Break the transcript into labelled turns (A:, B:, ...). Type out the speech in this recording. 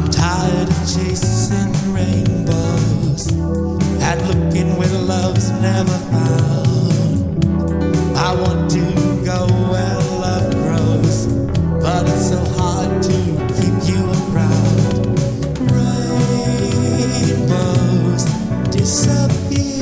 A: I'm tired of chasing rainbows and looking where love's never found. I want to go where love grows, but it's so hard to keep you around. Rainbows disappear.